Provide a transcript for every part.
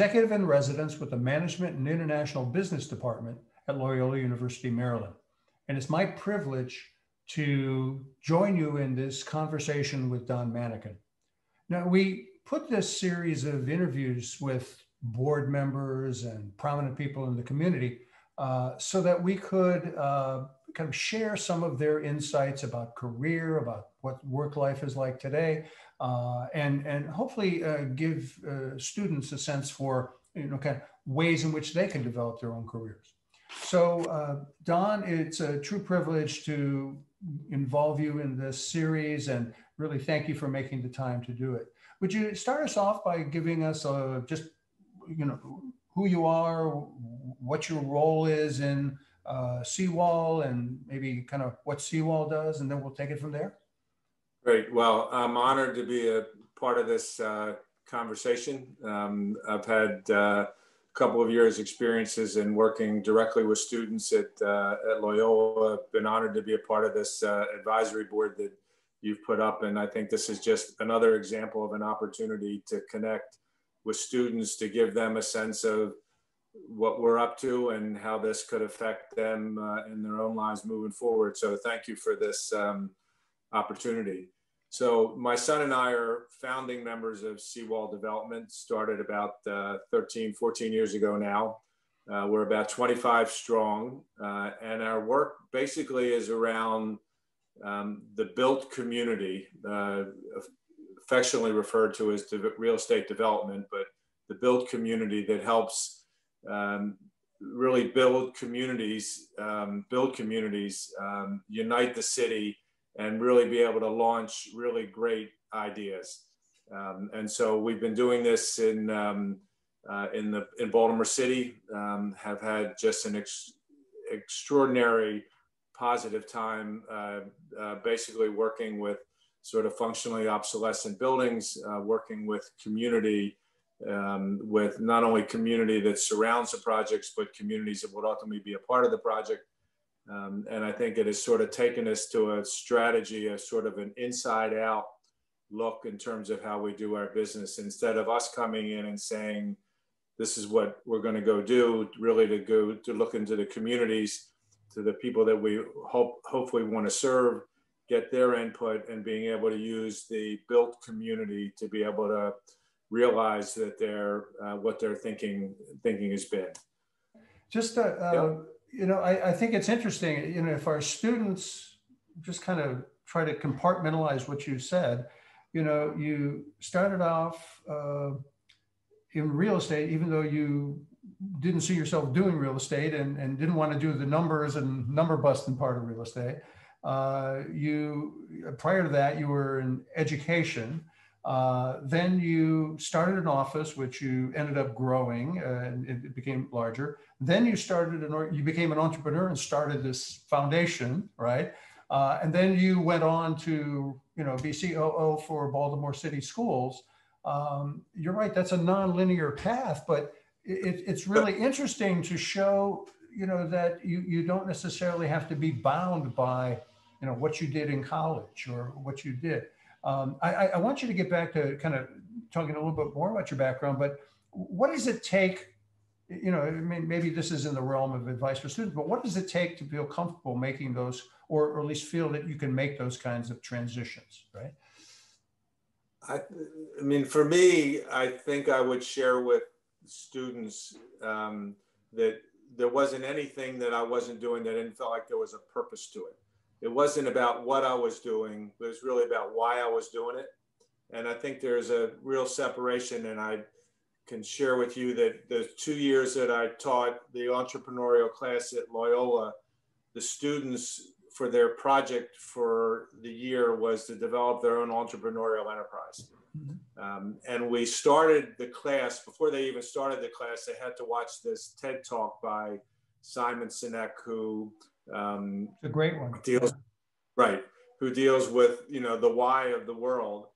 executive in residence with the Management and International Business Department at Loyola University, Maryland. And it's my privilege to join you in this conversation with Don Manekin. Now, we put this series of interviews with board members and prominent people in the community uh, so that we could uh, kind of share some of their insights about career, about what work life is like today, uh, and, and hopefully uh, give uh, students a sense for you know, kind of ways in which they can develop their own careers. So, uh, Don, it's a true privilege to involve you in this series and really thank you for making the time to do it. Would you start us off by giving us a, just, you know, who you are, what your role is in uh, Seawall, and maybe kind of what Seawall does, and then we'll take it from there? Great. Well, I'm honored to be a part of this uh, conversation. Um, I've had uh, a couple of years experiences in working directly with students at, uh, at Loyola. I've been honored to be a part of this uh, advisory board that you've put up. And I think this is just another example of an opportunity to connect with students to give them a sense of what we're up to and how this could affect them uh, in their own lives moving forward. So thank you for this um, opportunity. So my son and I are founding members of Seawall Development, started about uh, 13, 14 years ago now. Uh, we're about 25 strong, uh, and our work basically is around um, the built community, uh, affectionately referred to as real estate development, but the built community that helps um, really build communities, um, build communities, um, unite the city, and really be able to launch really great ideas. Um, and so we've been doing this in um, uh, in the in Baltimore City. Um, have had just an ex extraordinary positive time, uh, uh, basically working with sort of functionally obsolescent buildings, uh, working with community, um, with not only community that surrounds the projects, but communities that would ultimately be a part of the project. Um, and I think it has sort of taken us to a strategy, a sort of an inside out look in terms of how we do our business instead of us coming in and saying, this is what we're going to go do, really to go to look into the communities, to the people that we hope hopefully want to serve, get their input, and being able to use the built community to be able to realize that they're uh, what they're thinking thinking has been. Just uh, uh, you know, I, I think it's interesting. You know, if our students just kind of try to compartmentalize what you said, you know, you started off uh, in real estate, even though you didn't see yourself doing real estate and, and didn't want to do the numbers and number busting part of real estate. Uh, you prior to that, you were in education. Uh, then you started an office, which you ended up growing, uh, and it became larger. Then you started an, you became an entrepreneur and started this foundation, right? Uh, and then you went on to, you know, be COO for Baltimore City Schools. Um, you're right, that's a non-linear path, but it, it's really interesting to show, you know, that you, you don't necessarily have to be bound by, you know, what you did in college or what you did. Um, I, I, want you to get back to kind of talking a little bit more about your background, but what does it take? You know, I mean, maybe this is in the realm of advice for students, but what does it take to feel comfortable making those, or, or at least feel that you can make those kinds of transitions, right? I, I mean, for me, I think I would share with students um, that there wasn't anything that I wasn't doing that didn't feel like there was a purpose to it it wasn't about what I was doing, it was really about why I was doing it. And I think there's a real separation. And I can share with you that the two years that I taught the entrepreneurial class at Loyola, the students for their project for the year was to develop their own entrepreneurial enterprise. Mm-hmm. Um, and we started the class, before they even started the class, they had to watch this TED talk by Simon Sinek, who um, it's a great one. Deals, right, who deals with you know the why of the world.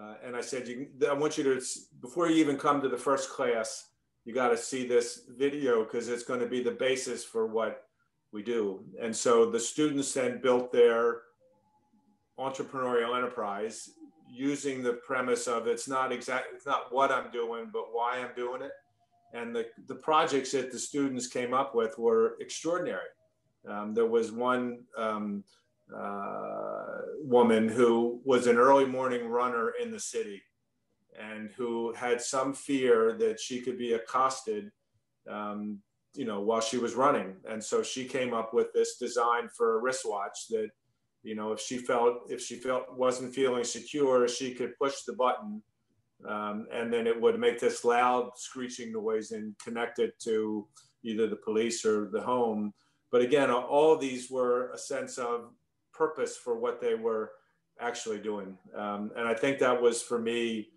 Uh, and I said, you, I want you to before you even come to the first class, you got to see this video because it's going to be the basis for what we do. And so the students then built their entrepreneurial enterprise using the premise of it's not exact, it's not what I'm doing, but why I'm doing it. And the, the projects that the students came up with were extraordinary. Um, there was one um, uh, woman who was an early morning runner in the city and who had some fear that she could be accosted um, you know while she was running. And so she came up with this design for a wristwatch that you know if she felt if she felt wasn't feeling secure she could push the button um, and then it would make this loud screeching noise and connect it to either the police or the home but again all these were a sense of purpose for what they were actually doing um, and i think that was for me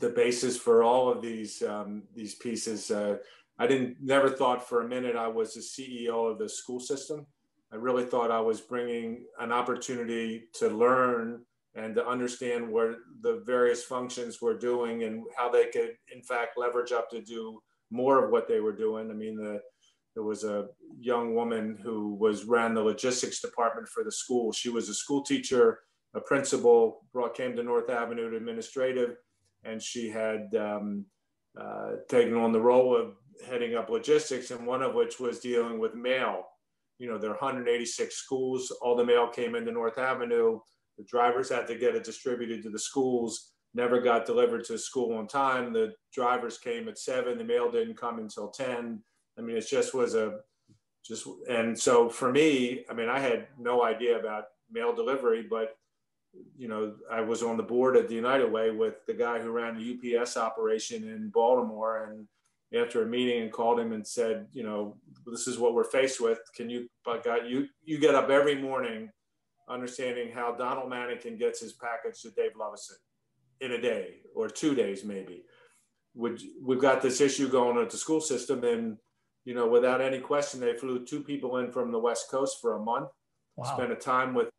the basis for all of these um, these pieces uh, I didn't never thought for a minute I was the CEO of the school system. I really thought I was bringing an opportunity to learn and to understand what the various functions were doing and how they could, in fact, leverage up to do more of what they were doing. I mean, the, there was a young woman who was ran the logistics department for the school. She was a school teacher, a principal, brought came to North Avenue to administrative, and she had um, uh, taken on the role of heading up logistics, and one of which was dealing with mail. You know, there are 186 schools. All the mail came into North Avenue. The drivers had to get it distributed to the schools. Never got delivered to school on time. The drivers came at seven. The mail didn't come until 10. I mean, it just was a just and so for me, I mean, I had no idea about mail delivery, but you know, I was on the board at the United Way with the guy who ran the UPS operation in Baltimore, and after a meeting and called him and said, you know, this is what we're faced with. Can you, but God, you you get up every morning, understanding how Donald Manekin gets his package to Dave Lovison in a day or two days maybe. Would we've got this issue going at the school system, and you know, without any question, they flew two people in from the West Coast for a month, wow. spent a time with,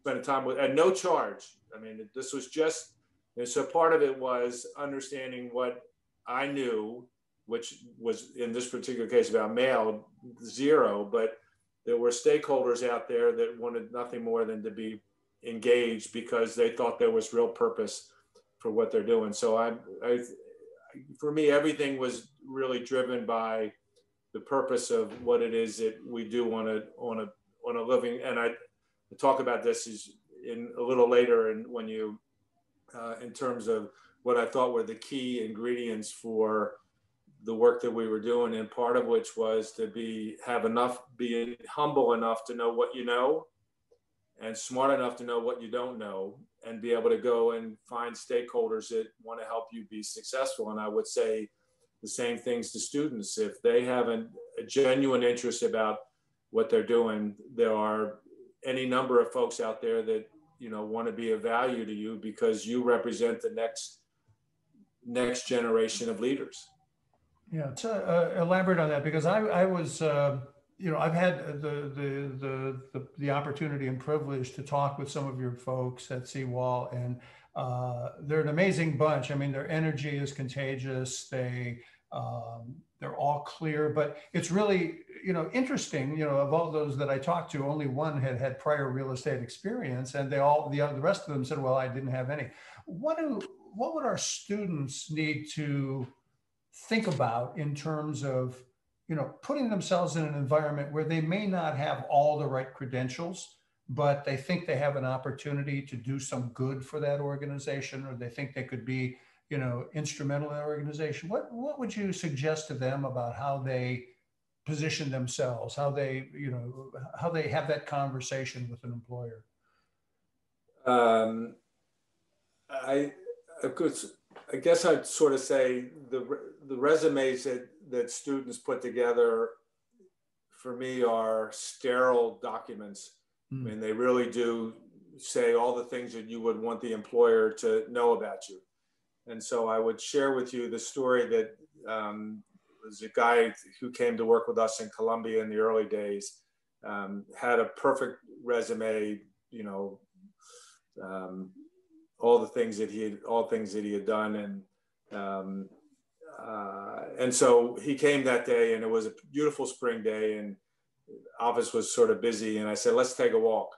spent a time with, at no charge. I mean, this was just, and so part of it was understanding what I knew which was in this particular case about mail, zero, but there were stakeholders out there that wanted nothing more than to be engaged because they thought there was real purpose for what they're doing. So I, I for me, everything was really driven by the purpose of what it is that we do on a on a on a living. And I talk about this is in a little later, and when you uh, in terms of what I thought were the key ingredients for the work that we were doing and part of which was to be have enough be humble enough to know what you know and smart enough to know what you don't know and be able to go and find stakeholders that want to help you be successful and i would say the same things to students if they have an, a genuine interest about what they're doing there are any number of folks out there that you know want to be of value to you because you represent the next next generation of leaders yeah, to uh, elaborate on that because I, I was, uh, you know, I've had the, the, the the the opportunity and privilege to talk with some of your folks at Seawall, and uh, they're an amazing bunch. I mean, their energy is contagious. They um, they're all clear, but it's really you know interesting. You know, of all those that I talked to, only one had had prior real estate experience, and they all the the rest of them said, "Well, I didn't have any." What do what would our students need to think about in terms of you know putting themselves in an environment where they may not have all the right credentials but they think they have an opportunity to do some good for that organization or they think they could be you know instrumental in the organization what what would you suggest to them about how they position themselves how they you know how they have that conversation with an employer um, i of course I guess I'd sort of say the the resumes that that students put together for me are sterile documents. Mm. I mean, they really do say all the things that you would want the employer to know about you. And so I would share with you the story that um, was a guy who came to work with us in Columbia in the early days, um, had a perfect resume, you know, um, all the things that he had, all things that he had done, and um, uh, and so he came that day, and it was a beautiful spring day, and office was sort of busy, and I said, let's take a walk,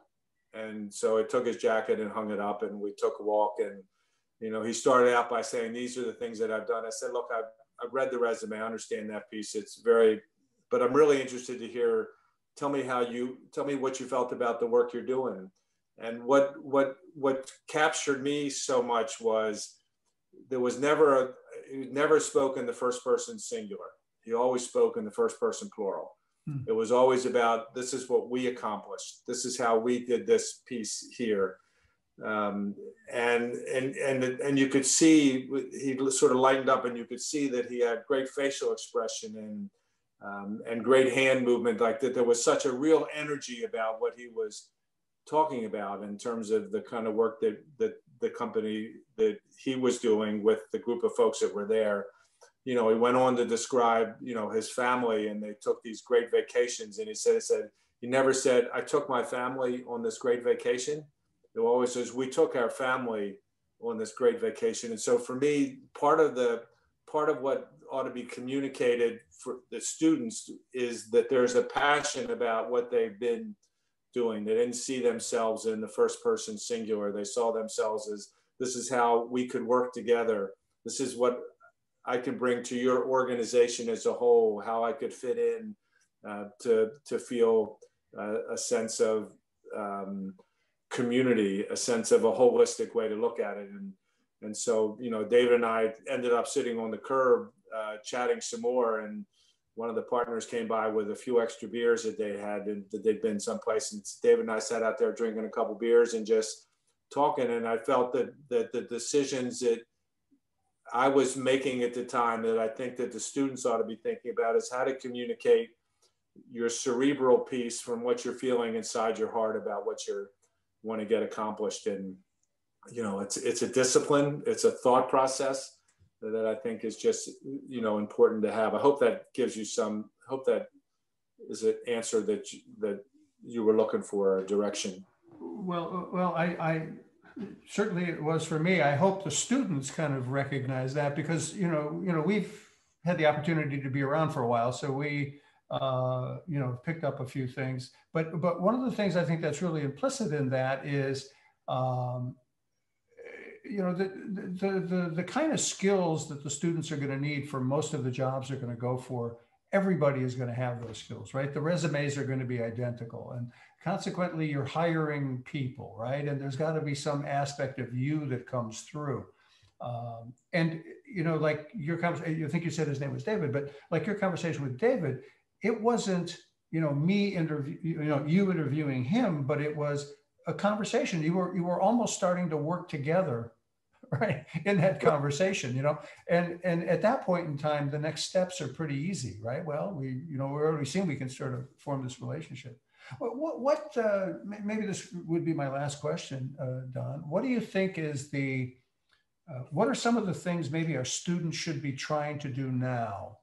and so I took his jacket and hung it up, and we took a walk, and you know, he started out by saying, these are the things that I've done. I said, look, I've I've read the resume. I understand that piece. It's very, but I'm really interested to hear. Tell me how you tell me what you felt about the work you're doing, and what what what captured me so much was there was never a he never spoke in the first person singular. He always spoke in the first person plural. Hmm. It was always about this is what we accomplished. This is how we did this piece here. Um, and and and and you could see he sort of lightened up, and you could see that he had great facial expression and um, and great hand movement. Like that, there was such a real energy about what he was talking about in terms of the kind of work that that the company that he was doing with the group of folks that were there. You know, he went on to describe, you know, his family and they took these great vacations. And he said, he said, he never said, I took my family on this great vacation. He always says, we took our family on this great vacation. And so for me, part of the, part of what ought to be communicated for the students is that there's a passion about what they've been doing. They didn't see themselves in the first person singular. They saw themselves as this is how we could work together. This is what I can bring to your organization as a whole, how I could fit in uh, to, to feel uh, a sense of um, community, a sense of a holistic way to look at it. And, and so, you know, David and I ended up sitting on the curb uh, chatting some more and one of the partners came by with a few extra beers that they had and that they'd been someplace. And David and I sat out there drinking a couple beers and just talking. And I felt that that the decisions that I was making at the time that I think that the students ought to be thinking about is how to communicate your cerebral piece from what you're feeling inside your heart about what you want to get accomplished. And you know, it's it's a discipline, it's a thought process that I think is just you know important to have. I hope that gives you some. Hope that is an answer that you, that you were looking for a direction. Well, well, I, I certainly it was for me. I hope the students kind of recognize that because you know you know we've had the opportunity to be around for a while, so we uh, you know picked up a few things. But but one of the things I think that's really implicit in that is um, you know, the, the, the, the kind of skills that the students are going to need for most of the jobs they're going to go for, everybody is going to have those skills, right? The resumes are going to be identical. And consequently, you're hiring people, right? And there's got to be some aspect of you that comes through. Um, and, you know, like your conversation, you think you said his name was David, but like your conversation with David, it wasn't, you know, me interview, you know, you interviewing him, but it was a conversation. You were, you were almost starting to work together right in that conversation you know? And and at that point in time the next steps are pretty easy right? Well we you know we're already seeing we can sort of form this relationship. What, what uh, maybe this would be my last question uh, don. What do you think is the uh, what are some of the things maybe our students should be trying to do now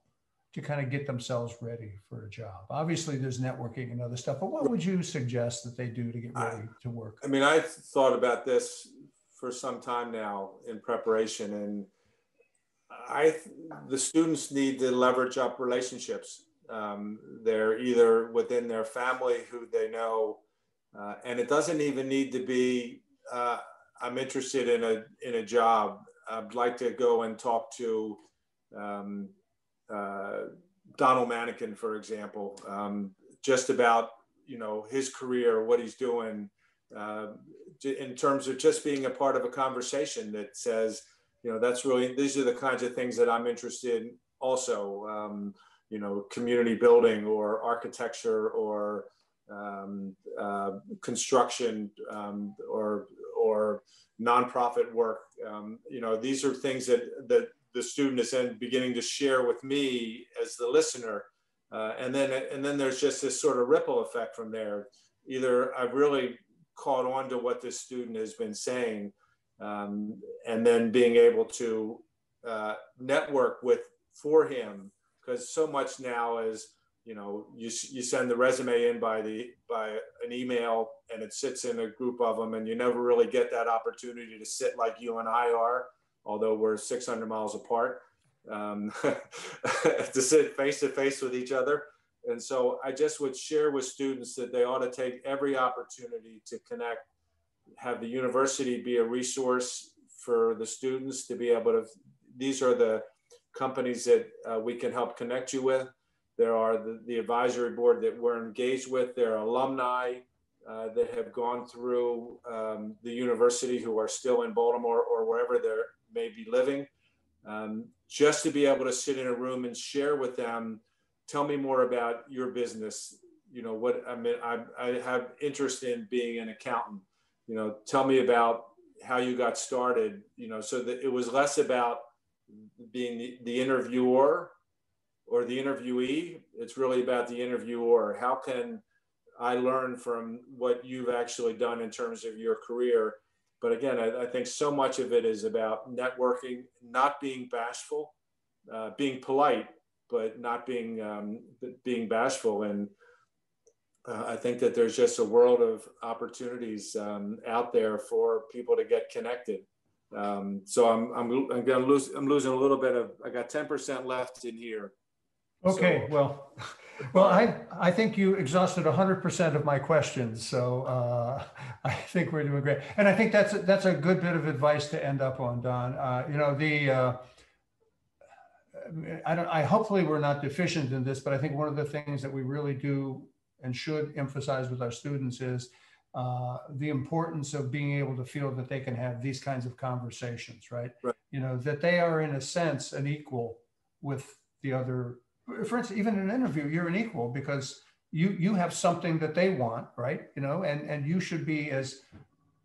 to kind of get themselves ready for a job obviously there's networking and other stuff but what would you suggest that they do to get ready to work i mean i thought about this for some time now in preparation and I the students need to leverage up relationships. Um, they're either within their family who they know, uh, and it doesn't even need to be. Uh, I'm interested in a in a job. I'd like to go and talk to um, uh, Donald Manekin, for example, um, just about you know his career, what he's doing, uh, in terms of just being a part of a conversation that says, you know, that's really, these are the kinds of things that I'm interested in also, um, you know, community building or architecture or um, uh, construction um, or, or nonprofit work. Um, you know, these are things that, that the student is then beginning to share with me as the listener. Uh, and then, and then there's just this sort of ripple effect from there. Either I've really caught on to what this student has been saying um, and then being able to uh, network with for him because so much now is you know you, you send the resume in by the by an email and it sits in a group of them and you never really get that opportunity to sit like you and i are although we're 600 miles apart um, to sit face to face with each other and so I just would share with students that they ought to take every opportunity to connect, have the university be a resource for the students to be able to, these are the companies that uh, we can help connect you with. There are the, the advisory board that we're engaged with. There are alumni uh, that have gone through um, the university who are still in Baltimore or wherever they may be living. Um, just to be able to sit in a room and share with them, tell me more about your business. You know, what I mean, I, I have interest in being an accountant. You know, tell me about how you got started, you know, so that it was less about being the, the interviewer or the interviewee. It's really about the interviewer. How can I learn from what you've actually done in terms of your career? But again, I, I think so much of it is about networking, not being bashful, uh, being polite, but not being um, being bashful. And uh, I think that there's just a world of opportunities um, out there for people to get connected. Um, so I'm I'm I'm gonna lose I'm losing a little bit of I got 10% left in here. Okay, so, well, well, I I think you exhausted 100% of my questions, so uh, I think we're doing great. And I think that's a, that's a good bit of advice to end up on, Don. Uh, you know the. Uh, I don't. I hopefully we're not deficient in this, but I think one of the things that we really do and should emphasize with our students is uh, the importance of being able to feel that they can have these kinds of conversations, right? right? You know, that they are in a sense an equal with the other. For instance, even in an interview, you're an equal because you you have something that they want, right? You know, and and you should be as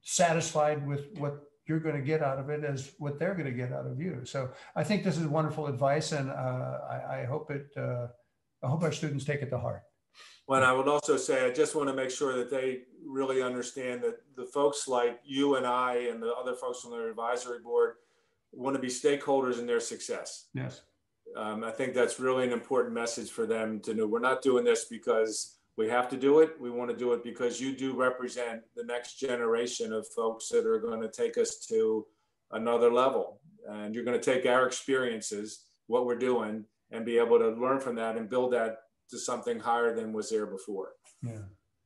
satisfied with what you're going to get out of it as what they're going to get out of you. So I think this is wonderful advice, and uh, I, I, hope it. Uh, I hope our students take it to heart. Well, I would also say I just want to make sure that they really understand that the folks like you and I and the other folks on their advisory board want to be stakeholders in their success. Yes. Um, I think that's really an important message for them to know. We're not doing this because we have to do it. We want to do it because you do represent the next generation of folks that are going to take us to another level. And you're going to take our experiences, what we're doing, and be able to learn from that and build that to something higher than was there before. Yeah,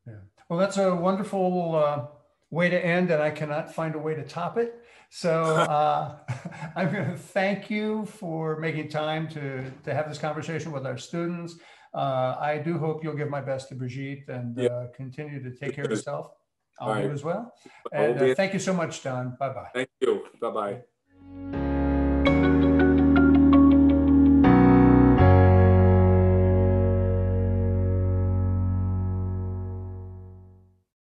yeah. Well, that's a wonderful uh, way to end, and I cannot find a way to top it. So uh, I'm going to thank you for making time to to have this conversation with our students. Uh, I do hope you'll give my best to Brigitte and yeah. Uh, continue to take care of yourself. I'll right. do as well. And uh, thank you so much, Don. Bye bye. Thank you. Bye bye.